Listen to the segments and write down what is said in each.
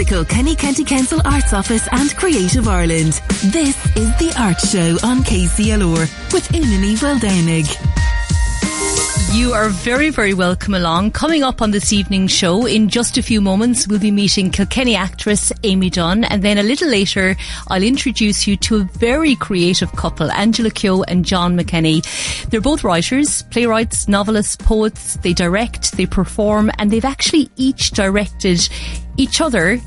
to Kilkenny County Council Arts Office and Creative Ireland. This is The Art Show on KCLR with Una Downig. You are very, very welcome along. Coming up on this evening's show, in just a few moments, we'll be meeting Kilkenny actress Amy Dunne. And then a little later, I'll introduce you to a very creative couple, Angela Keogh and John McKenna. They're both writers, playwrights, novelists, poets. They direct, they perform, and they've actually each directed each other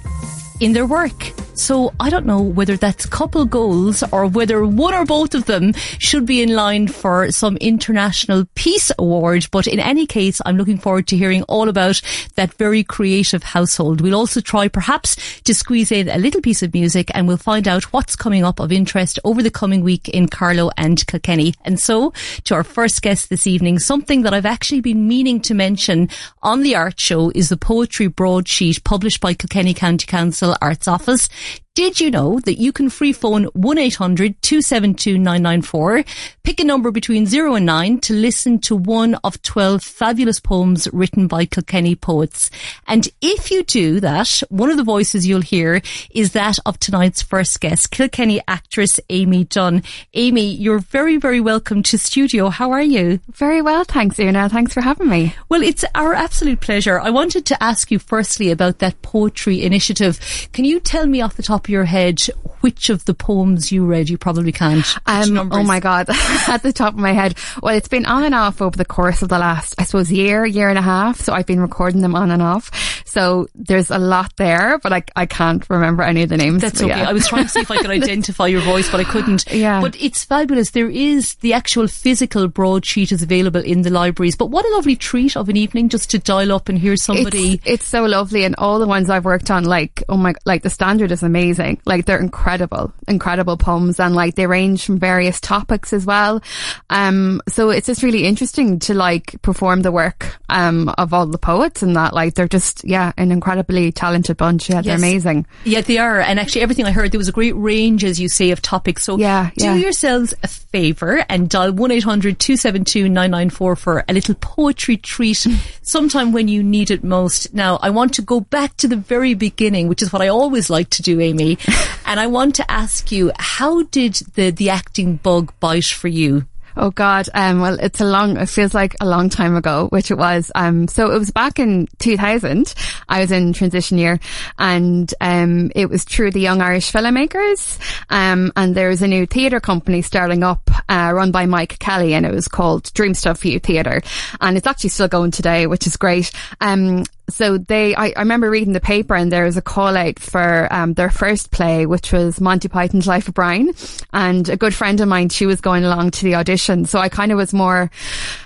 in their work. So I don't know whether that's couple goals or whether one or both of them should be in line for some international peace award. But in any case, I'm looking forward to hearing all about that very creative household. We'll also try perhaps to squeeze in a little piece of music and we'll find out what's coming up of interest over the coming week in Carlow and Kilkenny. And so to our first guest this evening, something that I've actually been meaning to mention on the art show is the poetry broadsheet published by Kilkenny County Council Arts Office. Did you know that you can free phone 1-800-272-994, pick a number between 0 and 9 to listen to one of 12 fabulous poems written by Kilkenny poets. And if you do that, one of the voices you'll hear is that of tonight's first guest, Kilkenny actress Amy Dunne. Amy, you're very, very welcome to studio. How are you? Very well, thanks, Una. Thanks for having me. Well, it's our absolute pleasure. I wanted to ask you firstly about that poetry initiative. Can you tell me off the top top of your head which of the poems you read? You probably can't. Um, oh my God. At the top of my head. Well, it's been on and off over the course of the last, I suppose, year, year and a half. So I've been recording them on and off. So there's a lot there, but I, I can't remember any of the names. That's okay. Yeah. I was trying to see if I could identify your voice, but I couldn't. Yeah. But it's fabulous. There is the actual physical broadsheet is available in the libraries. But what a lovely treat of an evening just to dial up and hear somebody. It's, it's so lovely. And all the ones I've worked on, like, oh my, like the standard is amazing. Like they're incredible, incredible poems and like they range from various topics as well. Um, so it's just really interesting to like perform the work, um, of all the poets and that like they're just, yeah, an incredibly talented bunch. Yeah, they're amazing. Yeah, they are. And actually everything I heard, there was a great range, as you say, of topics. So yeah, do yeah. yourselves a favour and dial 1-800-272-994 for a little poetry treat sometime when you need it most. Now, I want to go back to the very beginning, which is what I always like to do, Amy. and I want to ask you, how did the, the acting bug bite for you? Oh God. Um, well, it's a long, it feels like a long time ago, which it was. Um, so it was back in 2000. I was in transition year and, um, it was through the Young Irish Filmmakers. Um, and there was a new theatre company starting up, uh, run by Mike Kelly and it was called Dream Stuff Youth Theatre. And it's actually still going today, which is great. Um, so they, I, I, remember reading the paper and there was a call out for um, their first play, which was Monty Python's Life of Brian. And a good friend of mine, she was going along to the audition. So I kind of was more,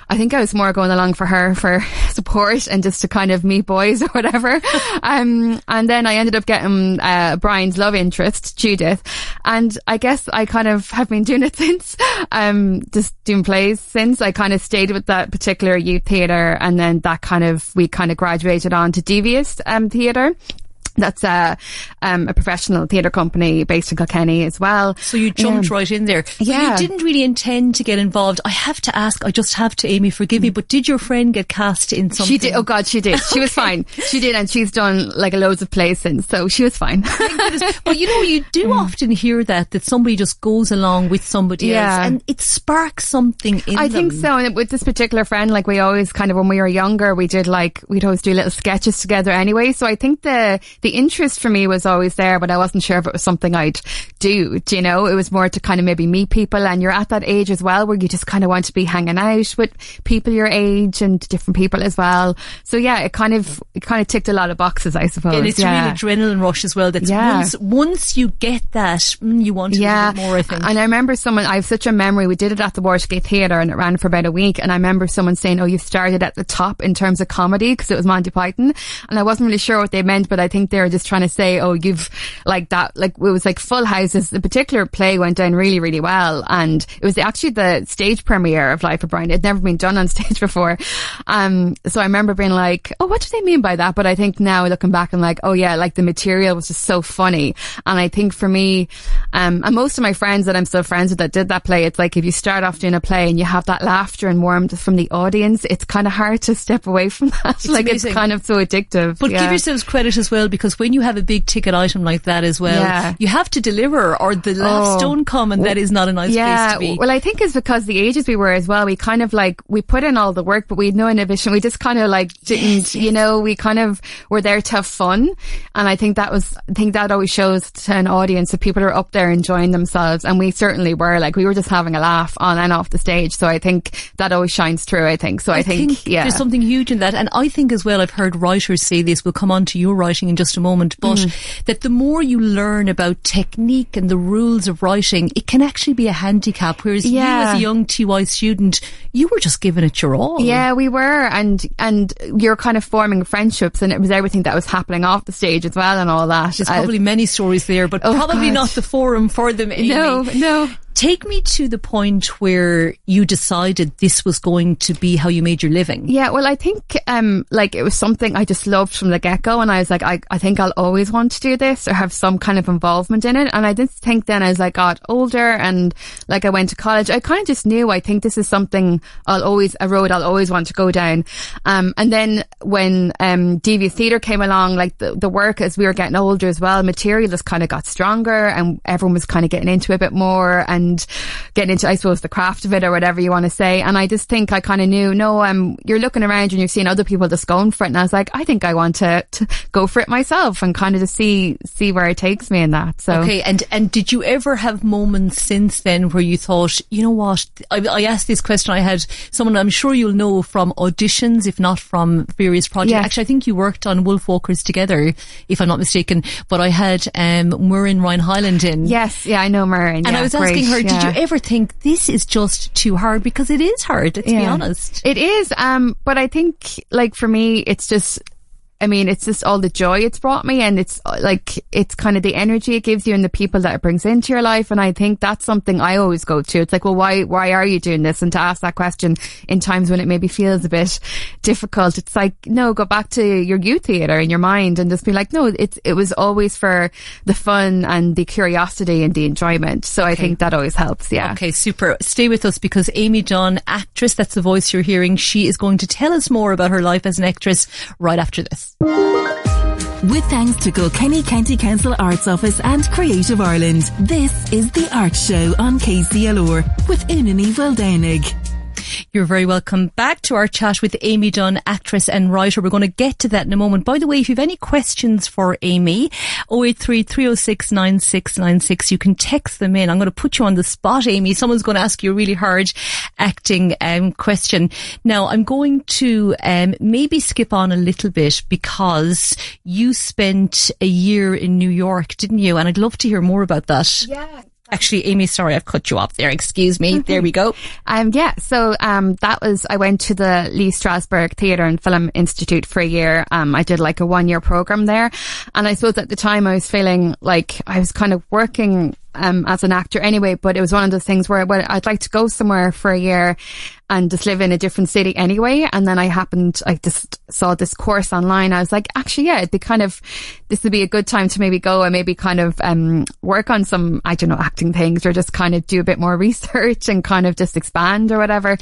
I think I was more going along for her for support and just to kind of meet boys or whatever. um, and then I ended up getting uh, Brian's love interest, Judith. And I guess I kind of have been doing it since, um, just doing plays since. I kind of stayed with that particular youth theatre and then that kind of, we kind of graduated on to Devious um, Theatre that's a um, a professional theatre company based in Kilkenny as well. So you jumped right in there. Yeah, you didn't really intend to get involved. I have to ask. I just have to, Amy, forgive me. But did your friend get cast in something? She did. Oh God, she did. She was fine. She did, and she's done like loads of plays since, so she was fine. but you know, you do mm. often hear that that somebody just goes along with somebody yeah. else, and it sparks something in I them. think so. And with this particular friend, like we always kind of when we were younger, we did like we'd always do little sketches together anyway. So I think the the interest for me was always there, but I wasn't sure if it was something I'd do. do you know, it was more to kind of maybe meet people and you're at that age as well where you just kind of want to be hanging out with people your age and different people as well. So yeah, it kind of, it kind of ticked a lot of boxes, I suppose. And it's yeah. real adrenaline rush as well. That's yeah. once, once you get that, mm, you want to yeah. do more, I think. And I remember someone, I have such a memory. We did it at the Watergate Theatre and it ran for about a week. And I remember someone saying, Oh, you started at the top in terms of comedy because it was Monty Python. And I wasn't really sure what they meant, but I think they were just trying to say, Oh, you've like that, like it was like full houses. The particular play went down really, really well. And it was actually the stage premiere of Life of Brian. It had never been done on stage before. Um, so I remember being like, oh, what do they mean by that? But I think now looking back and like, oh yeah, like the material was just so funny. And I think for me, um, and most of my friends that I'm still friends with that did that play, it's like if you start off doing a play and you have that laughter and warmth from the audience, it's kind of hard to step away from that. It's like amazing. it's kind of so addictive. But yeah. give yourselves credit as well because because when you have a big ticket item like that as well, Yeah. you have to deliver or the laughs Oh. don't come and that is not a nice place to be. Well, I think it's because the ages we were as well. We kind of like, we put in all the work, but we had no inhibition. We just kind of like didn't, you know, we kind of were there to have fun. And I think that was, I think that always shows to an audience that people are up there enjoying themselves. And we certainly were like, we were just having a laugh on and off the stage. So I think that always shines through, I think. So I, think, yeah. there's something huge in that. And I think as well, I've heard writers say this, we'll come on to your writing in just a moment, but Mm. that the more you learn about technique and the rules of writing, it can actually be a handicap. Whereas you as a young TY student, you were just giving it your all. Yeah, we were, and and you're kind of forming friendships, and it was everything that was happening off the stage as well, and all that. There's Uh, probably many stories there, but Oh, probably God. not the forum for them. Amy. no, no. Take me to the point where you decided this was going to be how you made your living. Yeah, well, I think, um, like it was something I just loved from the get go. And I was like, I, I think I'll always want to do this or have some kind of involvement in it. And I didn't think then as I got older and like I went to college, I kind of just knew I think this is something I'll always, a road I'll always want to go down. Um, and then when, um, Devious Theatre came along, like the, the work as we were getting older as well, material just kind of got stronger and everyone was kind of getting into it a bit more and getting into, I suppose, the craft of it or whatever you want to say. And I just think I kind of knew, no, um, you're looking around and you're seeing other people just going for it. And I was like, I think I want to, to go for it myself and kind of just see, see where it takes me in that. So. Okay, and and did you ever have moments since then where you thought, you know what? I, I asked this question. I had someone I'm sure you'll know from auditions, if not from various projects. Yes. Actually, I think you worked on Wolfwalkers together, if I'm not mistaken. But I had um, Muirin Ryan Highland in. Yes, yeah, I know Murray. And I was asking her, did you ever think this is just too hard? Because it is hard, let's be honest. It is, um, but I think, like, for me, it's just, I mean, it's just all the joy it's brought me and it's uh, like, it's kind of the energy it gives you and the people that it brings into your life. And I think that's something I always go to. It's like, well, why, why are you doing this? And to ask that question in times when it maybe feels a bit difficult, it's like, no, go back to your youth theatre in your mind and just be like, no, it's, it was always for the fun and the curiosity and the enjoyment. So I think that always helps. Yeah. Okay, super. Stay with us because Amy Dunne, actress, that's the voice you're hearing, she is going to tell us more about her life as an actress right after this. With thanks to Kilkenny County Council Arts Office and Creative Ireland, this is The Art Show on KCLR with Unani Downig. You're very welcome back to our chat with Amy Dunne, actress and writer. We're going to get to that in a moment. By the way, if you have any questions for Amy, 083 306 9696, you can text them in. I'm going to put you on the spot, Amy. Someone's going to ask you a really hard acting um, question. Now, I'm going to um, maybe skip on a little bit because you spent a year in New York, didn't you? And I'd love to hear more about that. Yeah. Actually, Amy, sorry, I've cut you off there. Excuse me. There we go. Um, yeah, so um, that was I went to the Lee Strasberg Theatre and Film Institute for a year. Um, I did like a one year program there, and I suppose at the time I was feeling like I was kind of working um, as an actor anyway, but it was one of those things where well, I'd like to go somewhere for a year and just live in a different city anyway. And then I happened, I just saw this course online. I was like, actually, yeah, it'd be kind of, this would be a good time to maybe go and maybe kind of, um, work on some, I don't know, acting things or just kind of do a bit more research and kind of just expand or whatever.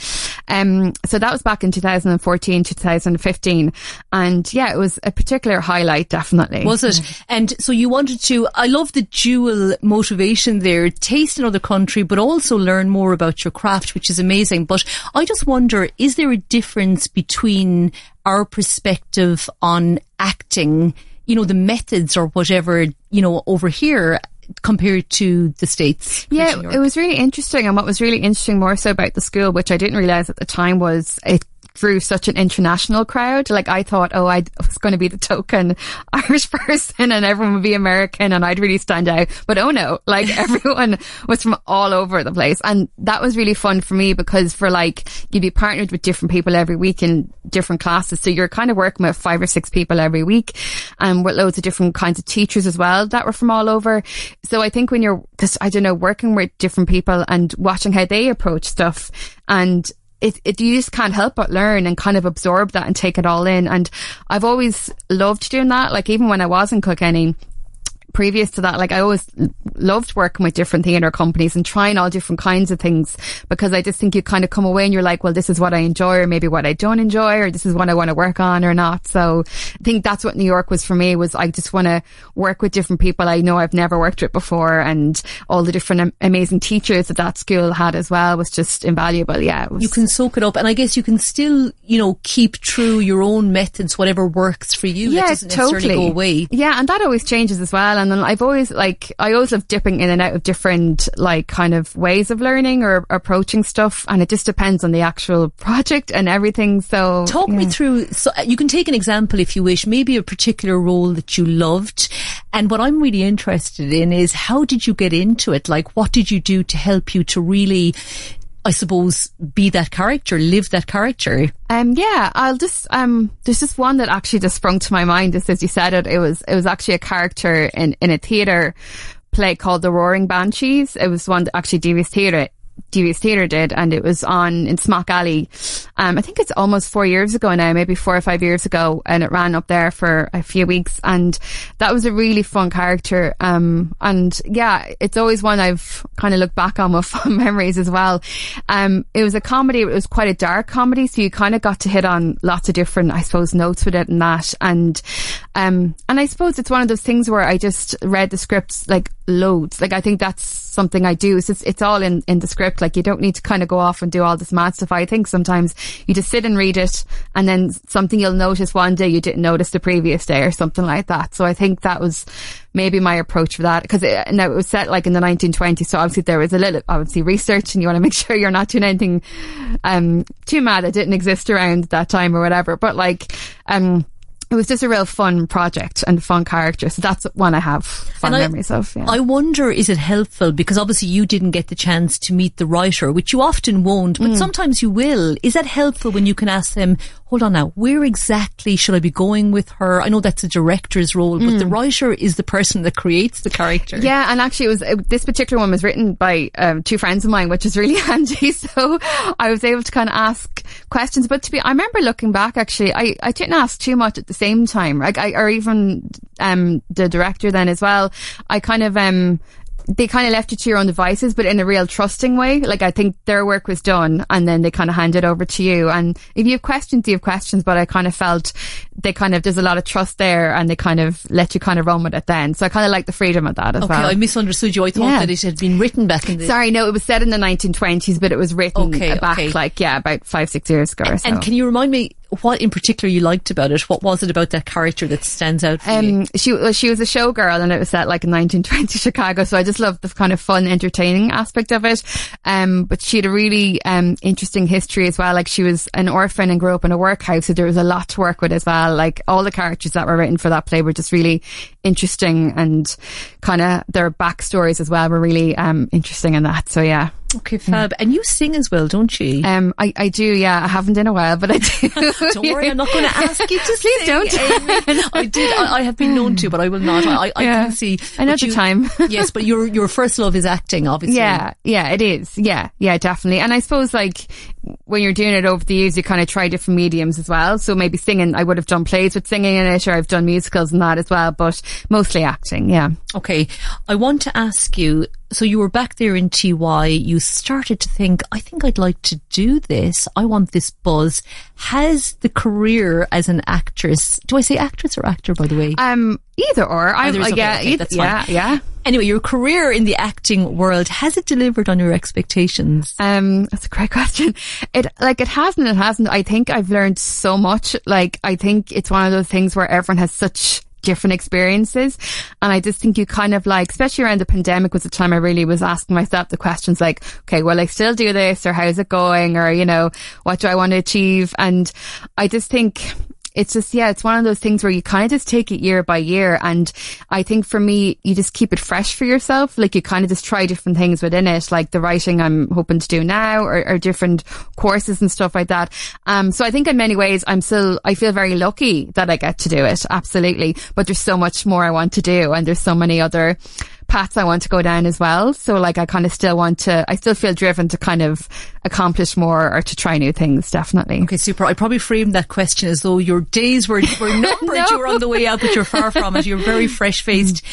Um, so that was back in 2014, 2015. And yeah, it was a particular highlight, definitely. Was it? And so you wanted to, I love the dual motivation there, taste another country, but also learn more about your craft, which is amazing. But I just wonder, is there a difference between our perspective on acting, you know, the methods or whatever, you know, over here compared to the States? Yeah, it was really interesting. And what was really interesting more so about the school, which I didn't realize at the time was it drew such an international crowd. Like I thought, oh, I was going to be the token Irish person and everyone would be American and I'd really stand out. But oh no, like everyone was from all over the place. And that was really fun for me because for like, you'd be partnered with different people every week in different classes. So you're kind of working with five or six people every week and with loads of different kinds of teachers as well that were from all over. So I think when you're, I don't know, working with different people and watching how they approach stuff and it, it, you just can't help but learn and kind of absorb that and take it all in. And I've always loved doing that. Like even when I was in Kilkenny, previous to that, like I always loved working with different theatre companies and trying all different kinds of things because I just think you kind of come away and you're like, well, this is what I enjoy or maybe what I don't enjoy or this is what I want to work on or not. So I think that's what New York was for me was I just want to work with different people I know I've never worked with before and all the different amazing teachers that that school had as well was just invaluable. Yeah. Was, you can soak it up and I guess you can still, you know, keep true your own methods, whatever works for you. Yeah, totally. go away. Yeah. And that always changes as well. And then I've always like, I always love dipping in and out of different like kind of ways of learning or approaching stuff. And it just depends on the actual project and everything. So talk yeah. me through. So uh, you can take an example if you wish, maybe a particular role that you loved. And what I'm really interested in is how did you get into it? Like, what did you do to help you to really I suppose, be that character, live that character. Um, yeah, I'll just, um, there's just one that actually just sprung to my mind just as you said it. It was, it was actually a character in, in a theatre play called The Roaring Banshees. It was one that actually Devious Theatre Devious Theatre did, and it was on in Smock Alley. Um, I think it's almost four years ago now, maybe four or five years ago, and it ran up there for a few weeks, and that was a really fun character. Um, and yeah, it's always one I've kind of looked back on with fun memories as well. Um, it was a comedy; it was quite a dark comedy, so you kind of got to hit on lots of different, I suppose, notes with it and that. And um, and I suppose it's one of those things where I just read the scripts like loads. Like I think that's something I do. It's just, it's all in in the script. Like you don't need to kind of go off and do all this mad stuff. I think sometimes you just sit and read it and then something you'll notice one day you didn't notice the previous day or something like that. So I think that was maybe my approach for that because it, now it was set like in the 1920s. So obviously there was a little, obviously research and you want to make sure you're not doing anything, um, too mad that didn't exist around that time or whatever. But like, um, it was just a real fun project and fun character. So that's one I have fun and memories I, of. Yeah. I wonder, is it helpful? Because obviously you didn't get the chance to meet the writer, which you often won't, but mm. sometimes you will. Is that helpful when you can ask them, hold on now, where exactly should I be going with her? I know that's a director's role, but mm. the writer is the person that creates the character. Yeah, and actually, it was uh, this particular one was written by um, two friends of mine, which is really handy. So I was able to kind of ask questions. But to be, I remember looking back. Actually, I I didn't ask too much at the same time, like I or even um the director then as well. I kind of um they kind of left you to your own devices, but in a real trusting way. Like I think their work was done and then they kind of handed over to you. And if you have questions, you have questions, but I kind of felt they kind of, there's a lot of trust there and they kind of let you kind of run with it then. So I kind of like the freedom of that as well. okay, well. I misunderstood you. I thought yeah. that it had been written back in the... Sorry, no, it was set in the 1920s, but it was written okay, back okay. like, yeah, about five, six years ago or so. And can you remind me, what in particular you liked about it? What was it about that character that stands out for um? She, well, she was a showgirl and it was set like in 1920 Chicago. So I just loved the kind of fun, entertaining aspect of it. Um, but she had a really, um, interesting history as well. Like she was an orphan and grew up in a workhouse. So there was a lot to work with as well. Like all the characters that were written for that play were just really interesting and kind of their backstories as well were really, um, interesting in that. So yeah. Okay, fab. And you sing as well, don't you? Um, I, I do, yeah. I haven't in a while, but I do. don't worry, I'm not going to ask you to Please don't. I did. I, I, have been known to, but I will not. I, I yeah. can see. I know the time. yes, but your your first love is acting, obviously. Yeah, yeah, it is. Yeah, yeah, definitely. And I suppose like when you're doing it over the years, you kind of try different mediums as well. So maybe singing, I would have done plays with singing in it, or I've done musicals and that as well, but mostly acting. Yeah. Okay, I want to ask you so you were back there in TY, you started to think, I think I'd like to do this. I want this buzz. Has the career as an actress, do I say actress or actor, by the way? Um, either or. I'm, uh, yeah, okay, either, yeah, yeah. Anyway, your career in the acting world, has it delivered on your expectations? Um, that's a great question. It, like, it hasn't, it hasn't. I think I've learned so much. Like, I think it's one of those things where everyone has such different experiences. And I just think you kind of like, especially around the pandemic was the time I really was asking myself the questions like, okay, will I still do this or how's it going? Or, you know, what do I want to achieve? And I just think it's just, yeah, it's one of those things where you kind of just take it year by year. And I think for me, you just keep it fresh for yourself. Like you kind of just try different things within it, like the writing I'm hoping to do now or, or different courses and stuff like that. Um, so I think in many ways, I'm still, I feel very lucky that I get to do it. Absolutely. But there's so much more I want to do and there's so many other paths I want to go down as well. So like I kind of still want to, I still feel driven to kind of accomplish more or to try new things, definitely. Okay, super. I probably framed that question as though your days were, were numbered. no. You were on the way out, but you're far from it. You're very fresh faced.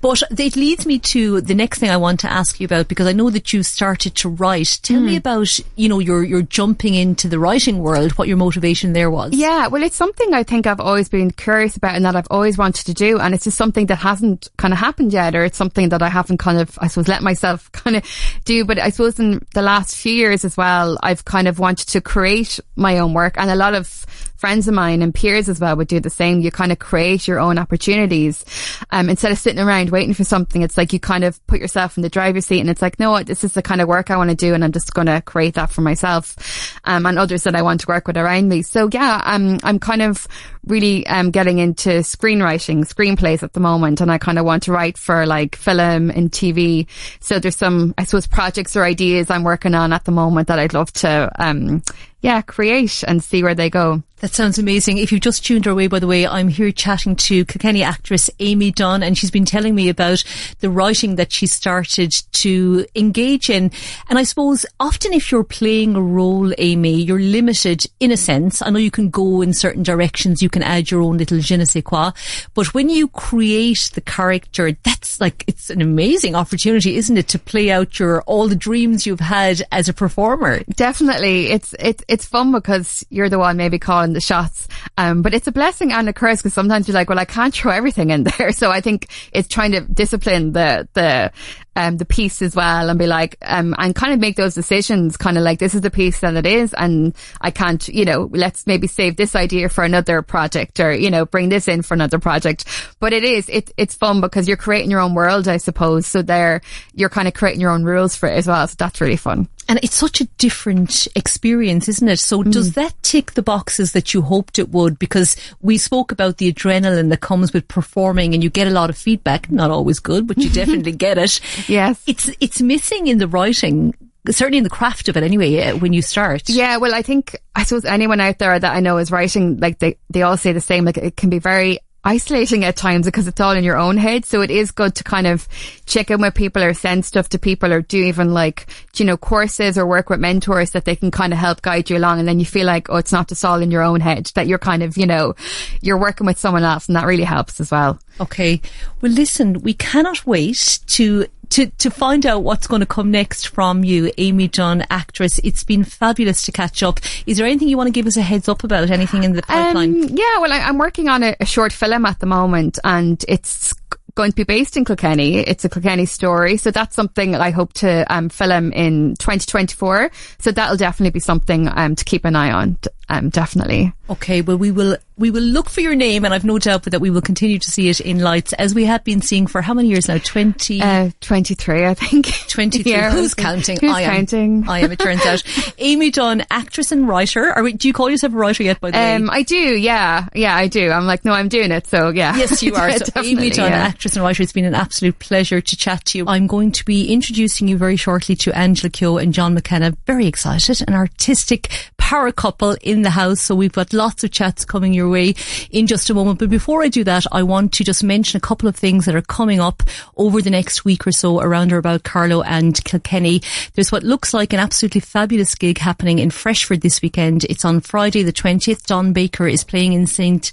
But it leads me to the next thing I want to ask you about because I know that you started to write. Tell mm. me about, you know, your, your jumping into the writing world, what your motivation there was. Yeah, well, it's something I think I've always been curious about and that I've always wanted to do. And it's just something that hasn't kind of happened yet, or it's something that I haven't kind of, I suppose, let myself kind of do. But I suppose in the last few years as well, I've kind of wanted to create my own work and a lot of friends of mine and peers as well would do the same. You kind of create your own opportunities. Um, instead of sitting around waiting for something, it's like you kind of put yourself in the driver's seat and it's like, no, this is the kind of work I want to do and I'm just going to create that for myself. Um, and others that I want to work with around me. So yeah, I'm, I'm kind of really, um, getting into screenwriting, screenplays at the moment. And I kind of want to write for like film and TV. So there's some, I suppose, projects or ideas I'm working on at the moment that I'd love to, um, yeah, create and see where they go. That sounds amazing. If you've just tuned our way, by the way, I'm here chatting to Kilkenny actress Amy Dunne, and she's been telling me about the writing that she started to engage in. And I suppose often if you're playing a role, Amy, you're limited in a sense. I know you can go in certain directions, you can add your own little je ne sais quoi, but when you create the character, that's like, it's an amazing opportunity, isn't it, to play out your, all the dreams you've had as a performer? Definitely. It's, it's, it's fun because you're the one maybe calling the shots. Um, but it's a blessing and a curse because sometimes you're like, well, I can't throw everything in there. So I think it's trying to discipline the, the, um, the piece as well and be like, um, and kind of make those decisions kind of like, this is the piece that it is. And I can't, you know, let's maybe save this idea for another project or, you know, bring this in for another project. But it is, it, it's fun because you're creating your own world, I suppose. So there, you're kind of creating your own rules for it as well. So that's really fun. And it's such a different experience, isn't it? So mm. does that tick the boxes that you hoped it would? Because we spoke about the adrenaline that comes with performing and you get a lot of feedback, not always good, but you definitely get it. Yes. It's, it's missing in the writing certainly in the craft of it anyway uh, when you start yeah well i think i suppose anyone out there that i know is writing like they they all say the same like it can be very isolating at times because it's all in your own head. So it is good to kind of check in with people or send stuff to people or do even like, you know, courses or work with mentors that they can kind of help guide you along. And then you feel like, oh, it's not just all in your own head that you're kind of, you know, you're working with someone else and that really helps as well. Okay. Well, listen, we cannot wait to to, to find out what's going to come next from you, Amy Dunne, actress. It's been fabulous to catch up. Is there anything you want to give us a heads up about? Anything in the pipeline? Um, yeah, well, I, am working on a, a short film at the moment and it's going to be based in Kilkenny. It's a Kilkenny story. So that's something I hope to um, film in 2024. So that'll definitely be something um, to keep an eye on. Um, definitely. Okay. Well, we will we will look for your name, and I've no doubt that we will continue to see it in lights as we have been seeing for how many years now? Twenty. Uh, Twenty-three, I think. Twenty-three. Yeah, Who's counting? Who's I am. Counting? I am. It turns out. Amy Dunne, actress and writer. Are we, do you call yourself a writer yet? By the um, way, I do. Yeah, yeah, I do. I'm like, no, I'm doing it. So yeah. Yes, you are. so Amy Dunne, yeah. actress and writer. It's been an absolute pleasure to chat to you. I'm going to be introducing you very shortly to Angela Keogh and John McKenna. Very excited, an artistic power couple in the house. So we've got lots of chats coming your way in just a moment. But before I do that, I want to just mention a couple of things that are coming up over the next week or so around or about Carlow and Kilkenny. There's what looks like an absolutely fabulous gig happening in Freshford this weekend. It's on Friday the 20th. Don Baker is playing in St.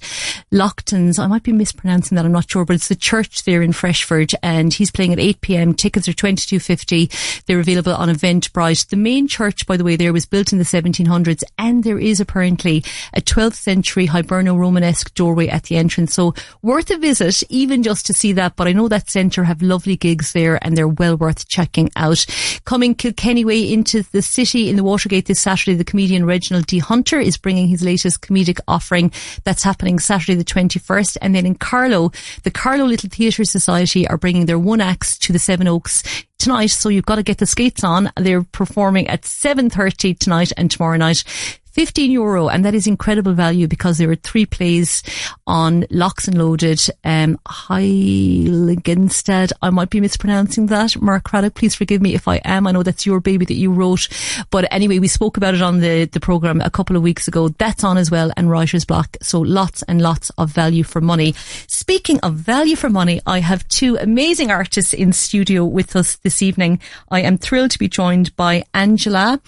Lachtain's. I might be mispronouncing that. I'm not sure, but it's the church there in Freshford and he's playing at 8 p.m. Tickets are 22.50. They're available on Eventbrite. The main church, by the way, there was built in the 1700s and there is apparently a 12th century Hiberno-Romanesque doorway at the entrance. So worth a visit, even just to see that. But I know that centre have lovely gigs there and they're well worth checking out. Coming Kilkenny way into the city in the Watergate this Saturday, the comedian Reginald D. Hunter is bringing his latest comedic offering. That's happening Saturday the 21st. And then in Carlow, the Carlow Little Theatre Society are bringing their one acts to the Seven Oaks tonight. So you've got to get the skates on. They're performing at 7.30 tonight and tomorrow night. 15 euro. And that is incredible value because there are three plays on Locks and Loaded, um, Heiligenstadt. I might be mispronouncing that. Mark Craddock, please forgive me if I am. I know that's your baby that you wrote. But anyway, we spoke about it on the, the program a couple of weeks ago. That's on as well and Writer's Block. So lots and lots of value for money. Speaking of value for money, I have two amazing artists in studio with us this evening. I am thrilled to be joined by Angela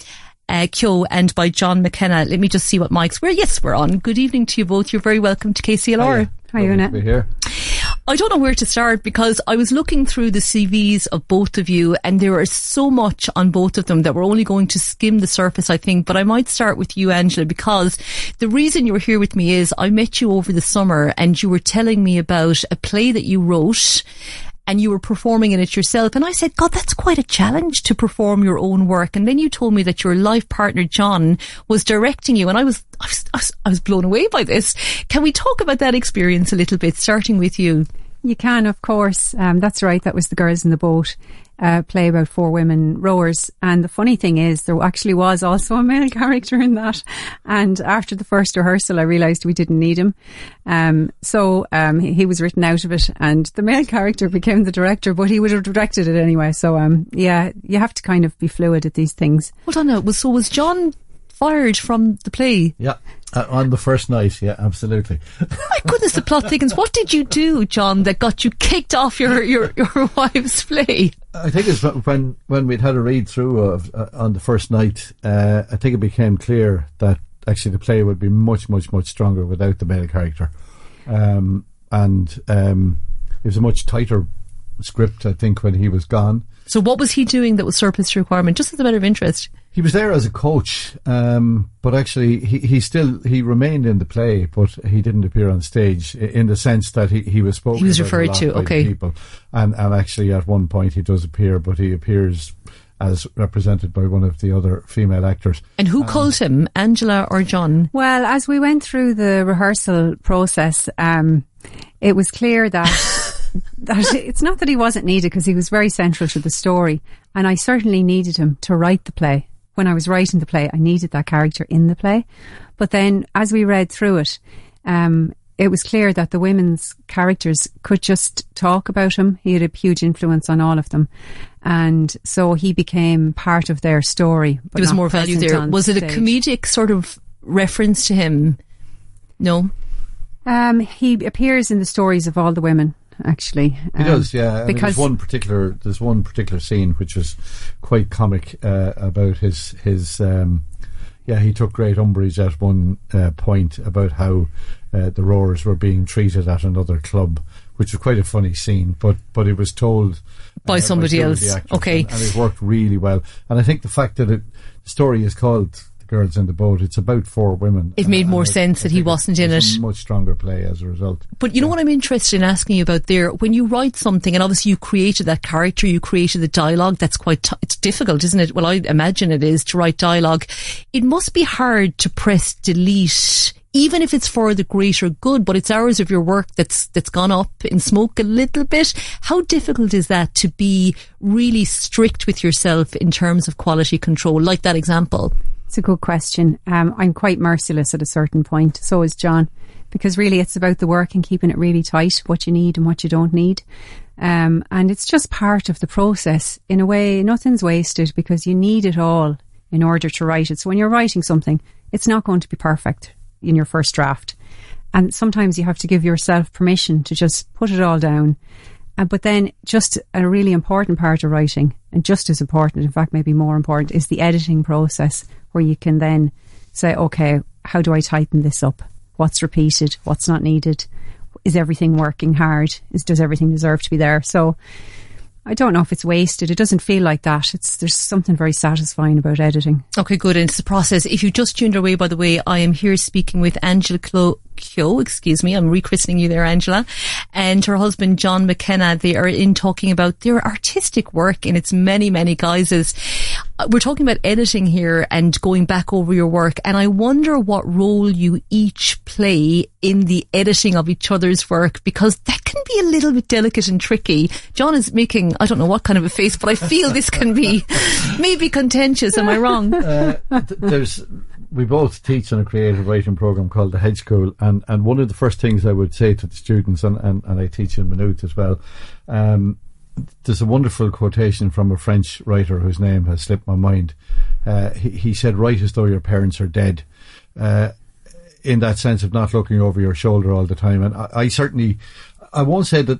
uh, Keogh and by John McKenna. Let me just see what mics we're. Yes, we're on. Good evening to you both. You're very welcome to KCLR. Hi, Una. here. I don't know where to start because I was looking through the CVs of both of you and there is so much on both of them that we're only going to skim the surface, I think. But I might start with you, Angela, because the reason you're here with me is I met you over the summer and you were telling me about a play that you wrote and you were performing in it yourself. And I said, God, that's quite a challenge to perform your own work. And then you told me that your life partner, John, was directing you. And I was, I was, I was, blown away by this. Can we talk about that experience a little bit, starting with you? You can, of course. Um, that's right. That was the girls in the boat uh, play about four women rowers. And the funny thing is, there actually was also a male character in that. And after the first rehearsal, I realised we didn't need him. Um, so um, he, was written out of it, and the male character became the director, but he would have directed it anyway. So um, yeah, you have to kind of be fluid at these things. Hold on now. So was John fired from the play? Yeah. Uh, on the first night, yeah, absolutely. My goodness, the plot thickens. What did you do, John, that got you kicked off your, your, your wife's play? I think it's when when we'd had a read through of uh, on the first night. Uh, I think it became clear that actually the play would be much, much, much stronger without the male character, um, and um, it was a much tighter script. I think when he was gone. So, what was he doing that was surplus to requirement? Just as a matter of interest. He was there as a coach, um, but actually he, he still he remained in the play, but he didn't appear on stage in the sense that he, he was spoken. He was referred to, okay. People, and and actually at one point he does appear, but he appears as represented by one of the other female actors. And who um, called him, Angela or John? Well, as we went through the rehearsal process, um, it was clear that. that it's not that he wasn't needed because he was very central to the story, and I certainly needed him to write the play when I was writing the play, I needed that character in the play. But then as we read through it, um, it was clear that the women's characters could just talk about him. He had a huge influence on all of them. And so he became part of their story. there was more value there. Was it a comedic sort of reference to him? No. Um, he appears in the stories of all the women actually. He um, does, yeah. Because there's one particular there's one particular scene which was quite comic uh, about his his. Um, yeah, he took great umbrage at one uh, point about how uh, the Roars were being treated at another club, which was quite a funny scene. But but it was told by somebody by else. Okay, and, and, it worked really well. And I think the fact that it, the story is called girls in the boat. It's about four women. It made more sense that he wasn't in it. much stronger play as a result. But you know what I'm interested in asking you about there? When you write something, and obviously you created that character, you created the dialogue. That's quite t- it's difficult, isn't it? Well, I imagine it is to write dialogue. It must be hard to press delete even if it's for the greater good, but it's hours of your work that's that's gone up in smoke a little bit. How difficult is that to be really strict with yourself in terms of quality control, like that example? It's a good question. Um, I'm quite merciless at a certain point. So is John, because really it's about the work and keeping it really tight, what you need and what you don't need. Um, and it's just part of the process. In a way, nothing's wasted because you need it all in order to write it. So when you're writing something, it's not going to be perfect in your first draft. And sometimes you have to give yourself permission to just put it all down. Uh, but then just a really important part of writing, and just as important, in fact, maybe more important, is the editing process where you can then say, okay, how do I tighten this up? What's repeated? What's not needed? Is everything working hard? Is does everything deserve to be there? So I don't know if it's wasted. It doesn't feel like that. It's there's something very satisfying about editing. Okay, good. And it's the process. If you just tuned away, by the way, I am here speaking with Angela Clo- Keogh, excuse me, I'm rechristening you there, Angela, and her husband John McKenna. They are in talking about their artistic work in its many, many guises. Uh, we're talking about editing here and going back over your work, and I wonder what role you each play in the editing of each other's work because that can be a little bit delicate and tricky. John is making, I don't know what kind of a face, but I feel this can be maybe contentious. Am I wrong? Uh, there's we both teach in a creative writing program called the Hedge School, and, and one of the first things I would say to the students, and, and, and I teach in Maynooth as well, um, there's a wonderful quotation from a French writer whose name has slipped my mind. Uh, he, he, said, "Write as though your parents are dead." Uh, in that sense of not looking over your shoulder all the time, and I, I certainly, I won't say that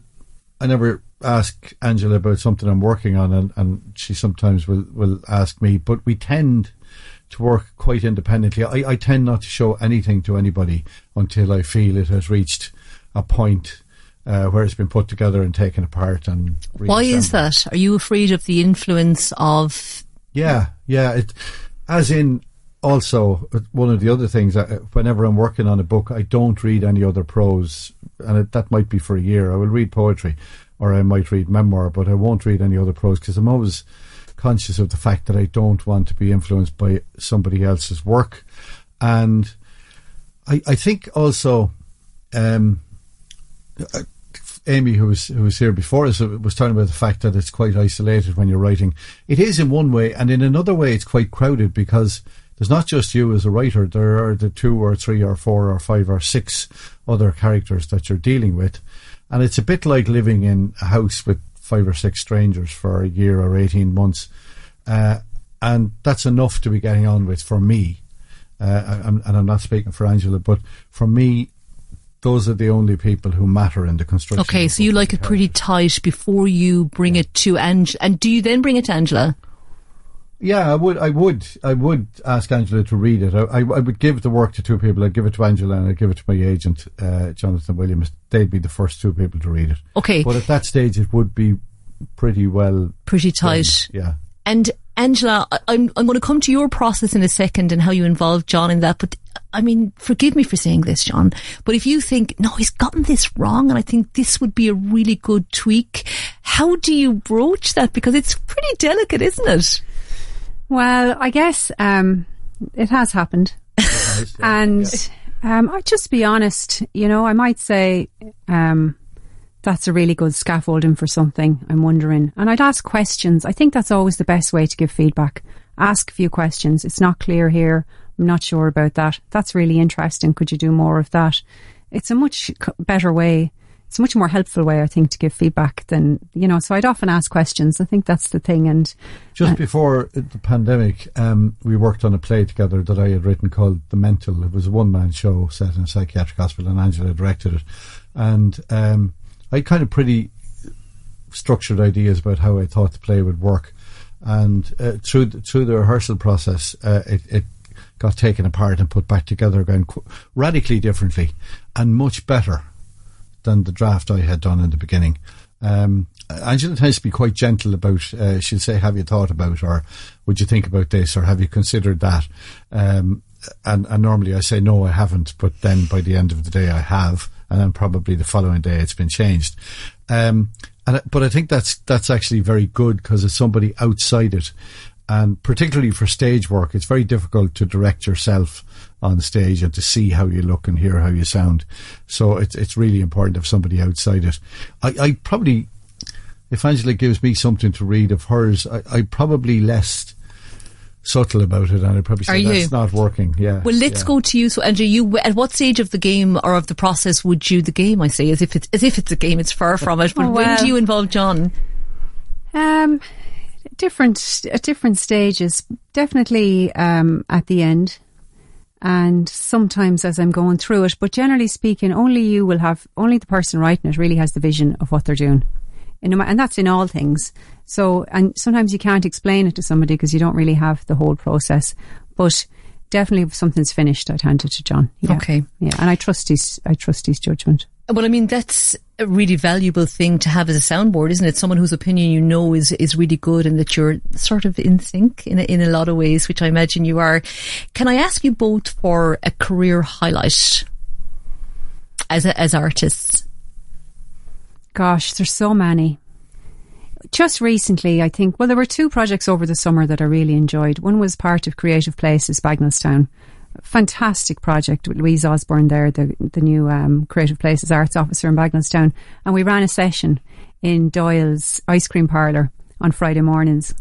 I never ask Angela about something I'm working on, and, and she sometimes will, will ask me, but we tend to work quite independently. I, I tend not to show anything to anybody until I feel it has reached a point uh, where it's been put together and taken apart. And why is that? Are you afraid of the influence of? Yeah, yeah. It, as in, also one of the other things. Uh, whenever I'm working on a book, I don't read any other prose, and it, that might be for a year. I will read poetry, or I might read memoir, but I won't read any other prose because I'm always conscious of the fact that I don't want to be influenced by somebody else's work. And I, I think also, um, uh, Amy, who was who was here before us, was talking about the fact that it's quite isolated when you're writing. It is in one way, and in another way, it's quite crowded because there's not just you as a writer. There are the two or three or four or five or six other characters that you're dealing with, and it's a bit like living in a house with five or six strangers for a year or 18 months. Uh, and that's enough to be getting on with for me. Uh, and I'm not speaking for Angela, but for me, those are the only people who matter in the construction. Okay, so you like it pretty tight before you bring yeah. it to Angela. And do you then bring it to Angela? Yeah, I would. I would. I would ask Angela to read it. I, I, I, would give the work to two people. I'd give it to Angela and I'd give it to my agent, uh, Jonathan Williams. They'd be the first two people to read it. Okay. But at that stage, it would be pretty well. Pretty tight. Done. Yeah. And Angela, I'm I'm going to come to your process in a second and how you involve John in that. But I mean, forgive me for saying this, John. But if you think no, he's gotten this wrong, and I think this would be a really good tweak, how do you broach that? Because it's pretty delicate, isn't it? Well, I guess um, it has happened. and um, I'd just be honest, you know, I might say um, that's a really good scaffolding for something. I'm wondering. And I'd ask questions. I think that's always the best way to give feedback. Ask a few questions. It's not clear here. I'm not sure about that. That's really interesting. Could you do more of that? It's a much better way it's a much more helpful way, I think, to give feedback than, you know, so I'd often ask questions. I think that's the thing. And just uh, before the pandemic, um, we worked on a play together that I had written called The Mental. It was a one man show set in a psychiatric hospital and Angela directed it. And, um, I had kind of pretty structured ideas about how I thought the play would work. And uh, through the, through the rehearsal process, uh, it, it got taken apart and put back together again qu- radically differently and much better than the draft I had done in the beginning. Um, Angela tends to be quite gentle about. Uh, she'll say, "Have you thought about, or would you think about this, or have you considered that?" Um, and, and, normally I say, "No, I haven't," but then by the end of the day, I have, and then probably the following day it's been changed. Um, and but I think that's that's actually very good because it's somebody outside it, and particularly for stage work, it's very difficult to direct yourself on stage and to see how you look and hear how you sound. So it's it's really important to have somebody outside it. I, I probably, if Angela gives me something to read of hers, I, I probably less subtle about it and I probably say Are that's you? not working. Yeah. Well, let's yeah. go to you. So, Andrew, you at what stage of the game or of the process would you the game? I say as if it's as if it's a game. It's far from it. But oh, well. when do you involve John? Um, different at different stages. Definitely um, at the end and sometimes as I'm going through it. But generally speaking, only you will have, only the person writing it really has the vision of what they're doing. And that's in all things. So, and sometimes you can't explain it to somebody because you don't really have the whole process. But definitely, if something's finished, I'd hand it to John. Yeah. Okay. Yeah, and I trust his, I trust his judgment. Well, I mean, that's a really valuable thing to have as a soundboard, isn't it? Someone whose opinion you know is, is really good and that you're sort of in sync in a, in a lot of ways, which I imagine you are. Can I ask you both for a career highlight as a, as artists? Gosh, there's so many. Just recently, I think, well, there were two projects over the summer that I really enjoyed. One was part of Creative Places, Bagenalstown, fantastic project with Louise Osborne there, the, the new um, Creative Places Arts Officer in Bagenalstown. And we ran a session in Doyle's ice cream parlour on Friday mornings.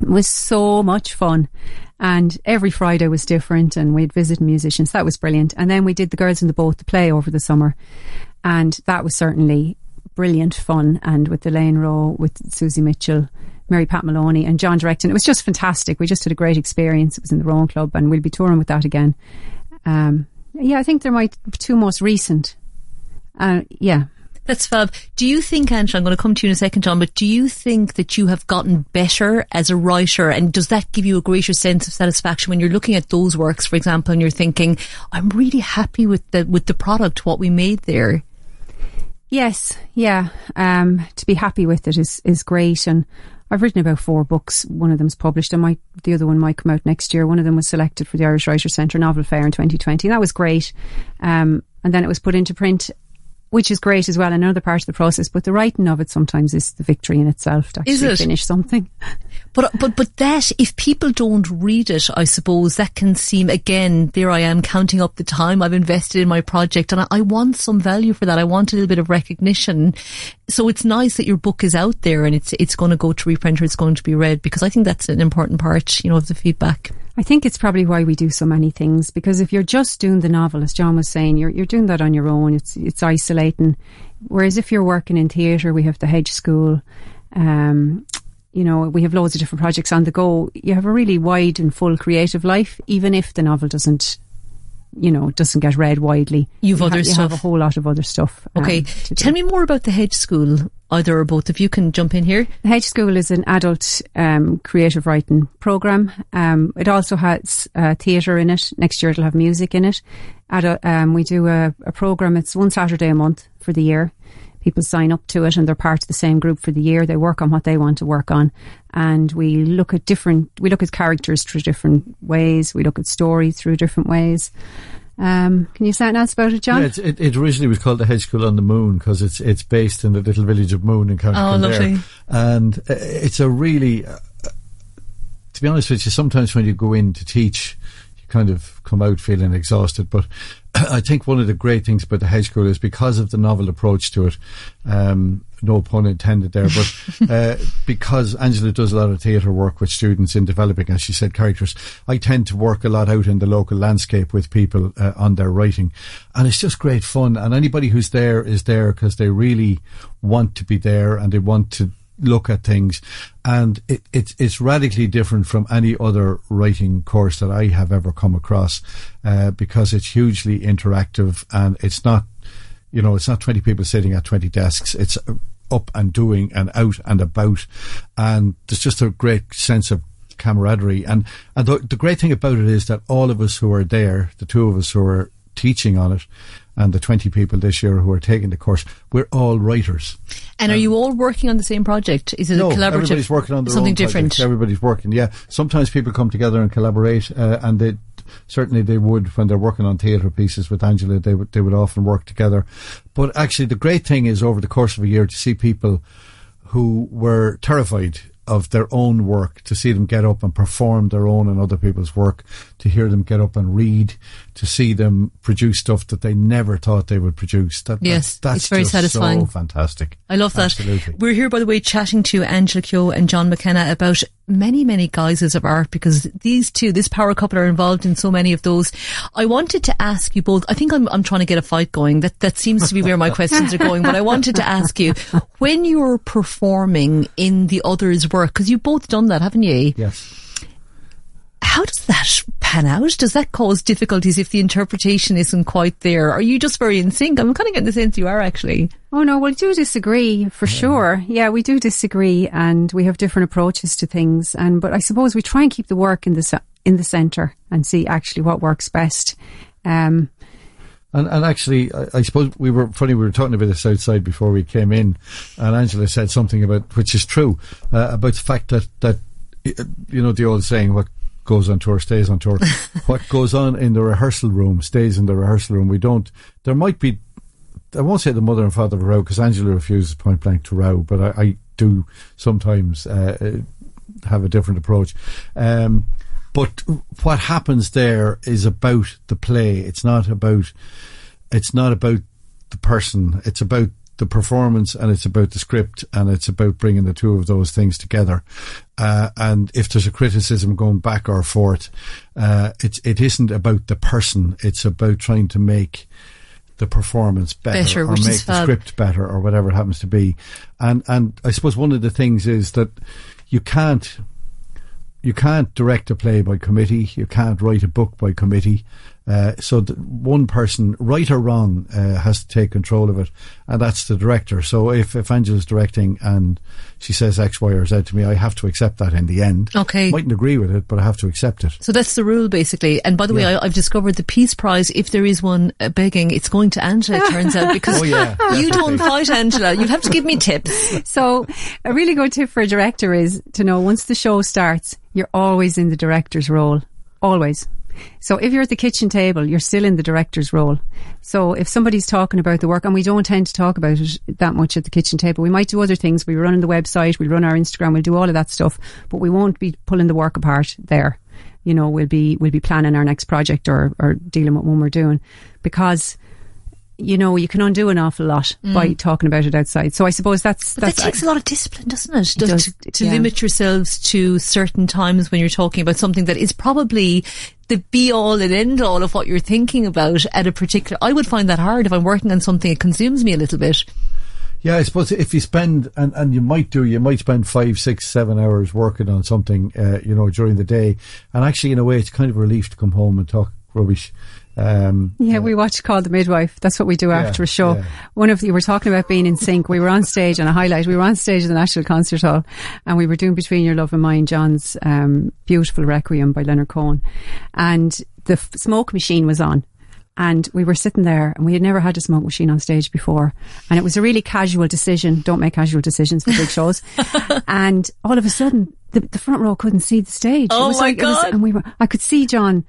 It was so much fun. And every Friday was different and we'd visit musicians. That was brilliant. And then we did the Girls in the Boat, the play over the summer. And that was certainly brilliant fun. And with Elaine Rowe, with Susie Mitchell, Mary Pat Maloney and John Directon. It was just fantastic. We just had a great experience. It was in the Rowan Club and we'll be touring with that again. Um, yeah, I think they're my two most recent. Uh, yeah. That's fab. Do you think, Angela, I'm going to come to you in a second, John, but do you think that you have gotten better as a writer and does that give you a greater sense of satisfaction when you're looking at those works, for example, and you're thinking, I'm really happy with the, with the product, what we made there? Yes, yeah. Um, to be happy with it is, is great. And I've written about four books. One of them's published. and might, the other one might come out next year. One of them was selected for the Irish Writers Centre Novel Fair in 2020. That was great. Um, and then it was put into print which is great as well, another part of the process. But the writing of it sometimes is the victory in itself to actually finish something. But but but that if people don't read it, I suppose that can seem again. There I am counting up the time I've invested in my project, and I, I want some value for that. I want a little bit of recognition. So it's nice that your book is out there and it's it's going to go to reprinter. It's going to be read because I think that's an important part, you know, of the feedback. I think it's probably why we do so many things because if you're just doing the novel, as John was saying, you're you're doing that on your own. It's it's isolating. Whereas if you're working in theatre, we have the Hedge School. Um, you know, we have loads of different projects on the go. You have a really wide and full creative life, even if the novel doesn't you know, it doesn't get read widely. You've you other ha- stuff. You have a whole lot of other stuff. Um, okay. Tell me more about the Hedge School. Either or both of you can jump in here. The Hedge School is an adult um, creative writing program. Um, it also has uh, theatre in it. Next year it'll have music in it. Adult, um, we do a, a program. It's one Saturday a month for the year people sign up to it and they're part of the same group for the year. They work on what they want to work on. And we look at different, we look at characters through different ways. We look at story through different ways. Um, can you say anything else about it, John? Yeah, it, it, originally was called the Hedge School on the Moon because it's it's based in the little village of Moon in County oh, Kildare. Lovely. And uh, it's a really, uh, to be honest with you, sometimes when you go in to teach, you kind of come out feeling exhausted. But I think one of the great things about the Hedge School is because of the novel approach to it. Um, no pun intended there, but uh, because Angela does a lot of theatre work with students in developing, as she said, characters, I tend to work a lot out in the local landscape with people uh, on their writing, and it's just great fun. And anybody who's there is there because they really want to be there and they want to look at things, and it, it's it's radically different from any other writing course that I have ever come across, uh, because it's hugely interactive and it's not, you know, it's not twenty people sitting at twenty desks. It's up and doing and out and about, and there's just a great sense of camaraderie. And and the, the great thing about it is that all of us who are there, the two of us who are teaching on it, and the 20 people this year who are taking the course, we're all writers. And are you all working on the same project? Is it no, a collaborative? everybody's working on something different. Project. Everybody's working, yeah. Sometimes people come together and collaborate, uh, and they certainly they would when they're working on theatre pieces with Angela. They would they would often work together. But actually, the great thing is over the course of a year to see people who were terrified of their own work, to see them get up and perform their own and other people's work, to hear them get up and read, to see them produce stuff that they never thought they would produce. That, yes, that, that's it's very satisfying. So fantastic. I love that. Absolutely. We're here, by the way, chatting to Angela Keogh and John McKenna about many, many guises of art because these two, this power couple, are involved in so many of those. I wanted to ask you both. I think I'm, I'm trying to get a fight going. That that seems to be where my questions are going. But I wanted to ask you when you're performing in the other's work because you've both done that, haven't you? Yes. How does that pan out? Does that cause difficulties if the interpretation isn't quite there? Are you just very in sync? I'm kind of getting the sense you are actually. Oh no, we do disagree for sure. Yeah, we do disagree, and we have different approaches to things. And but I suppose we try and keep the work in the in the centre and see actually what works best. Um, and, and actually, I, I, suppose we were funny. We were talking about this outside before we came in, and Angela said something about which is true uh, about the fact that that you know the old saying, "What goes on tour stays on tour." what goes on in the rehearsal room stays in the rehearsal room. We don't. There might be. I won't say the mother and father of a row because Angela refuses point blank to row, but I, I do sometimes uh, have a different approach. Um, but what happens there is about the play. It's not about. It's not about the person. It's about the performance and it's about the script and it's about bringing the two of those things together. Uh, and if there's a criticism going back or forth, uh, it's, it isn't about the person. It's about trying to make the performance better, better or make the script better or whatever it happens to be. And, and I suppose one of the things is that you can't, you can't direct a play by committee. You can't write a book by committee. Uh, so one person, right or wrong, uh, has to take control of it, and that's the director. So if, if Angela's directing and she says X, Y, or Z to me, I have to accept that in the end. Okay. Mightn't agree with it, but I have to accept it. So that's the rule, basically. And by the yeah. way, I, have discovered the Peace Prize, if there is one uh, begging, it's going to Angela, it turns out, because oh, yeah, you don't fight Angela. You have to give me tips. So a really good tip for a director is to know once the show starts, you're always in the director's role. Always. So if you're at the kitchen table, you're still in the director's role. So if somebody's talking about the work, and we don't tend to talk about it that much at the kitchen table, we might do other things. We run the website, we run our Instagram, we'll do all of that stuff, but we won't be pulling the work apart there. You know, we'll be we'll be planning our next project or or dealing with one we're doing because you know, you can undo an awful lot mm. by talking about it outside. So I suppose that's, but that's that takes a lot of discipline, doesn't it? it does, to, to yeah. limit yourselves to certain times when you're talking about something that is probably the be all and end all of what you're thinking about at a particular. I would find that hard if I'm working on something. It consumes me a little bit. Yeah, I suppose if you spend and, and you might do, you might spend five, six, seven hours working on something, uh, you know, during the day, and actually, in a way, it's kind of a relief to come home and talk rubbish um, yeah, we watch Call the Midwife. That's what we do after a show. Yeah. One of you were talking about being in sync. We were on stage on a highlight. We were on stage at the National Concert Hall, and we were doing Between Your Love and Mine, John's um, beautiful Requiem by Leonard Cohen, and the f- smoke machine was on. And we were sitting there and we had never had a smoke machine on stage before. And it was a really casual decision. Don't make casual decisions for big shows. and all of a sudden, the, the, front row couldn't see the stage. Oh my like, God. Was, and we were, I could see John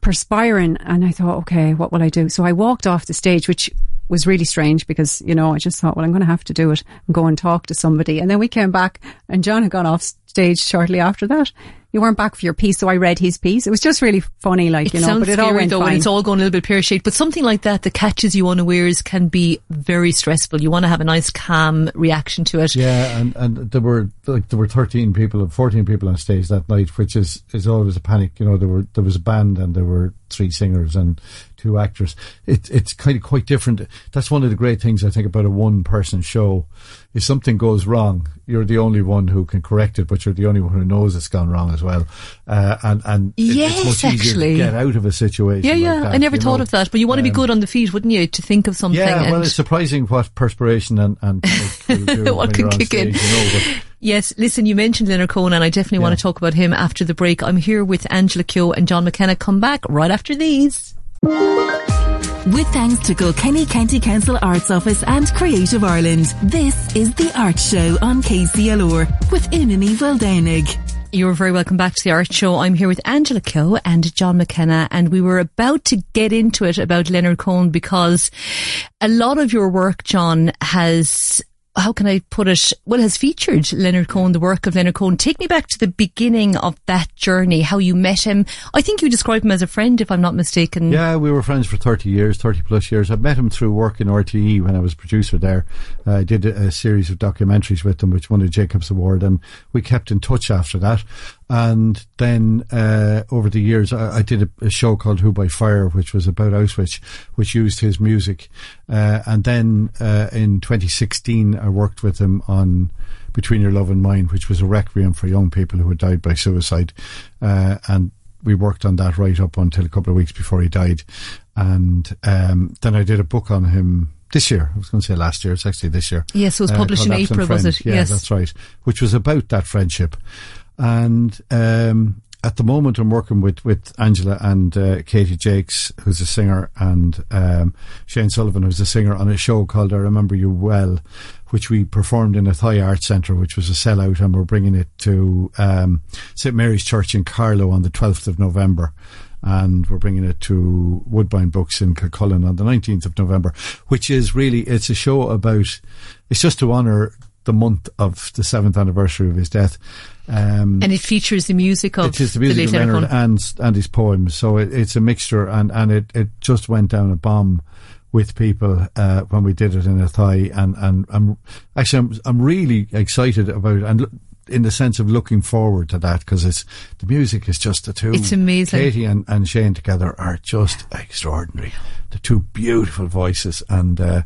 perspiring and I thought, okay, what will I do? So I walked off the stage, which was really strange because, you know, I just thought, well, I'm going to have to do it and go and talk to somebody. And then we came back and John had gone off stage shortly after that you weren't back for your piece, so I read his piece. It was just really funny, like it you know. but it all went though, fine. when it's all going a little bit pear shaped. But something like that that catches you unawares can be very stressful. You want to have a nice, calm reaction to it. Yeah, and and there were like there were thirteen people, fourteen people on stage that night, which is is always a panic. You know, there were there was a band and there were three singers and two actors. It, it's kind of quite different. That's one of the great things I think about a one person show. If something goes wrong, you're the only one who can correct it, but you're the only one who knows it's gone wrong as well. Uh, and and yes, it's much actually. to get out of a situation. Yeah, yeah. Like that, I never thought know? of that, but you want to um, be good on the feet, wouldn't you, to think of something? Yeah, well, it's surprising what perspiration and, and what can kick stage, in. You know, Yes, listen, you mentioned Leonard Cohen and I definitely yeah. want to talk about him after the break. I'm here with Angela Keogh and John McKenna. Come back right after these. With thanks to Kilkenny County Council Arts Office and Creative Ireland, this is The Art Show on KCLR with Una Ni Mhaoldhomhnaigh. You're very welcome back to the Art Show. I'm here with Angela Keogh and John McKenna, and we were about to get into it about Leonard Cohen because a lot of your work, John, has how can I put it? Well, has featured Leonard Cohen, the work of Leonard Cohen. Take me back to the beginning of that journey, how you met him. I think you described him as a friend, if I'm not mistaken. Yeah, we were friends for 30 years, 30 plus years. I met him through work in RTE when I was producer there. I did a, series of documentaries with him, which won a Jacobs Award, and we kept in touch after that. And then uh, over the years, I, I did a, a, show called Who by Fire, which was about Auschwitz, which used his music. Uh, and then uh, in 2016, I worked with him on Between Your Love and Mine, which was a requiem for young people who had died by suicide. Uh, and we worked on that right up until a couple of weeks before he died. And um, then I did a book on him this year. I was going to say last year. It's actually this year. Yes, it was uh, published uh, in April, was it? Yeah, yes, that's right. Which was about that friendship. And um, at the moment, I'm working with, with Angela and uh, Katie Jakes, who's a singer, and um, Shane Sullivan, who's a singer, on a show called I Remember You Well, which we performed in Athy Art Centre, which was a sellout, and we're bringing it to um, St Mary's Church in Carlow on the 12th of November. And we're bringing it to Woodbine Books in Kilcullen on the 19th of November, which is really, it's a show about, it's just to honour the month of the seventh anniversary of his death. Um, and it features the music of it is the music the of Leonard and, and his poems. So it, it's a mixture, and, and it, it just went down a bomb with people uh, when we did it in Athy, and and I'm actually I'm, I'm really excited about and in the sense of looking forward to that because it's the music is just the two. It's amazing. Katie and, and Shane together are just extraordinary. The two beautiful voices and. Uh,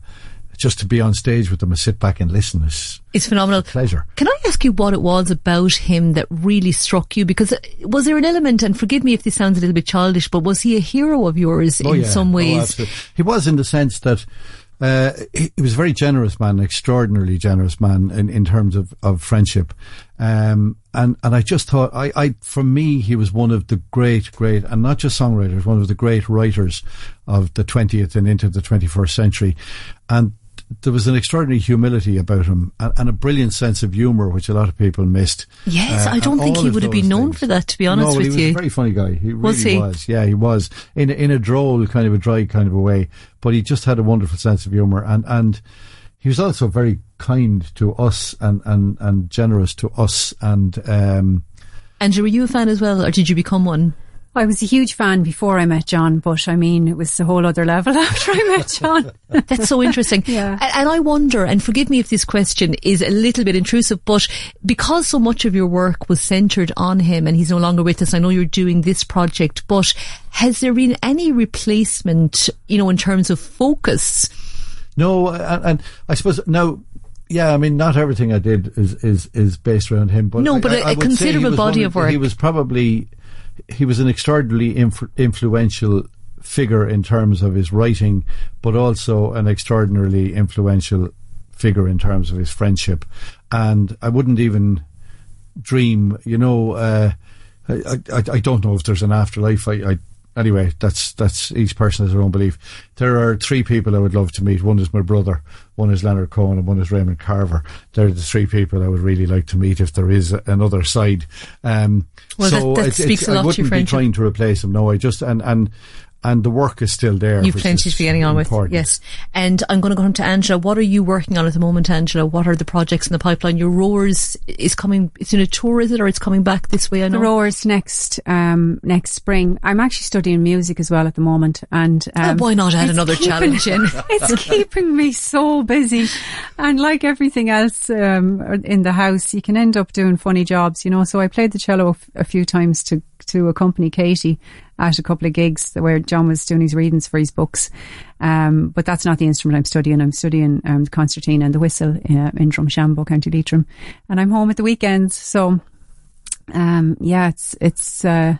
just to be on stage with them and sit back and listen is it's phenomenal. pleasure. Can I ask you what it was about him that really struck you? Because uh, was there an element, and forgive me if this sounds a little bit childish, but was he a hero of yours Oh, in yeah. some Oh, ways? absolutely. he was in the sense that uh, he, he was a very generous man, an extraordinarily generous man in, in terms of, of friendship. Um, and, and I just thought, I, I, for me, he was one of the great, great, and not just songwriters, one of the great writers of the 20th and into the 21st century. And there was an extraordinary humility about him and, and a brilliant sense of humour, which a lot of people missed. Yes, Uh, I don't think he would have been known things. for that, to be honest no, with he was you. a very funny guy. He really Was he? was. Yeah, he was in a, in a droll kind of a dry kind of a way, but he just had a wonderful sense of humour and and he was also very kind to us and and and generous to us and um Andrew, were you a fan as well, or did you become one? I was a huge fan before I met John, but I mean, it was a whole other level after I met John. That's so interesting. Yeah. And, and I wonder, and forgive me if this question is a little bit intrusive, but because so much of your work was centered on him and he's no longer with us, I know you're doing this project, but has there been any replacement, you know, in terms of focus? no and, and I suppose now yeah, I mean, not everything I did is is, is based around him, but No, but I- a- I a would say he considerable body one of work. He was probably he was an extraordinarily inf- influential figure in terms of his writing, but also an extraordinarily influential figure in terms of his friendship. And I wouldn't even dream, you know. Uh, I, I I don't know if there's an afterlife. I, I anyway, that's that's each person has their own belief. There are three people I would love to meet. One is my brother, one is Leonard Cohen, and one is Raymond Carver. They're the three people I would really like to meet if there is another side. Um, Well, so that- that it's- speaks it's- a lot I wouldn't your be friendship. trying to replace them. No, I just and and and the work is still there. You've plenty to be getting on with. important. Yes. And I'm going to go on to Angela. What are you working on at the moment, Angela? What are the projects in the pipeline? Your Roars is coming, it's in a tour, is it? Or it's coming back this way, I know? The Rowers next um, next spring. I'm actually studying music as well at the moment, and Oh, um, why not add another keeping- challenge in? it's keeping me so busy, and like everything else um, in the house, you can end up doing funny jobs, you know. So I played the cello a few times to to accompany Katie at a couple of gigs where John was doing his readings for his books. Um, but that's not the instrument I'm studying. I'm studying um, the concertina and the whistle uh, in Drumshanbo, County Leitrim, and I'm home at the weekends. So um, yeah, it's it's uh,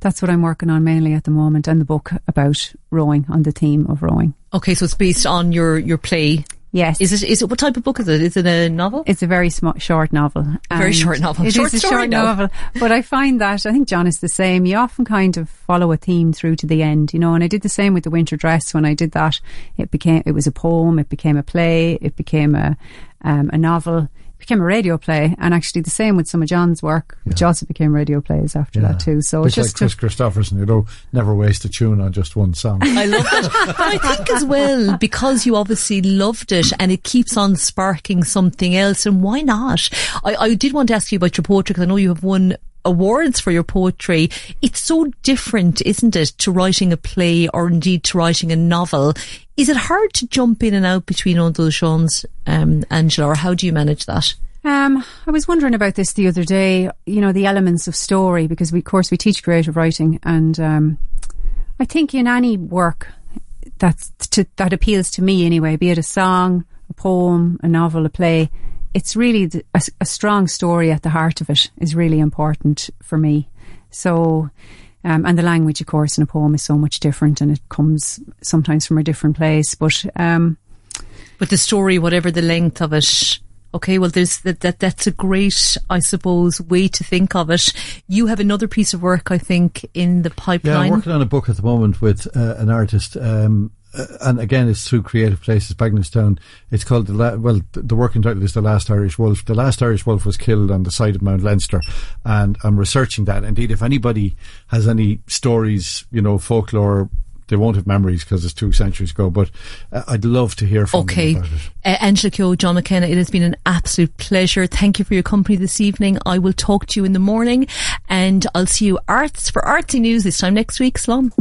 that's what I'm working on mainly at the moment, and the book about rowing on the theme of rowing. Okay, so it's based on your, your play. Yes, Is it, is it, what type of book is it? Is it a novel? It's a very sm- short novel. Very short novel. It is Short a story short now. novel. But I find that, I think John is the same. You often kind of follow a theme through to the end, you know, and I did the same with The Winter Dress. When I did that, it became, it was a poem, it became a play, it became a, um, a novel, became a radio play. And actually the same with some of John's work, which also became radio plays after that too. So it's just like Kris Kristofferson, you know, never waste a tune on just one song. I love that. But I think as well, because you obviously loved it and it keeps on sparking something else, and why not? I, I did want to ask you about your poetry because I know you have won awards for your poetry. It's so different, isn't it, to writing a play or indeed to writing a novel. Is it hard to jump in and out between all those genres, um, Angela, or how do you manage that? Um, I was wondering about this the other day. You know, the elements of story because we, of course, we teach creative writing, and um, I think in any work that's to, that appeals to me anyway, be it a song, a poem, a novel, a play, it's really the, a, a strong story at the heart of it is really important for me. So. Um, and the language, of course, in a poem is so much different, and it comes sometimes from a different place. But um, But the story, whatever the length of it, okay, well, there's that, that, that's a great, I suppose, way to think of it. You have another piece of work, I think, in the pipeline. Yeah. I'm working on a book at the moment with uh, an artist, um, uh, and again, it's through Creative Places, Bagnallstown. It's called the La- well, the working title is the Last Irish Wolf. The Last Irish Wolf was killed on the side of Mount Leinster, and I'm researching that. Indeed, if anybody has any stories, you know, folklore. They won't have memories because it's two centuries ago, but uh, I'd love to hear from Okay. them about it. Uh, Angela Keogh, John McKenna, it has been an absolute pleasure. Thank you for your company this evening. I will talk to you in the morning and I'll see you arts for artsy news this time next week. Slum.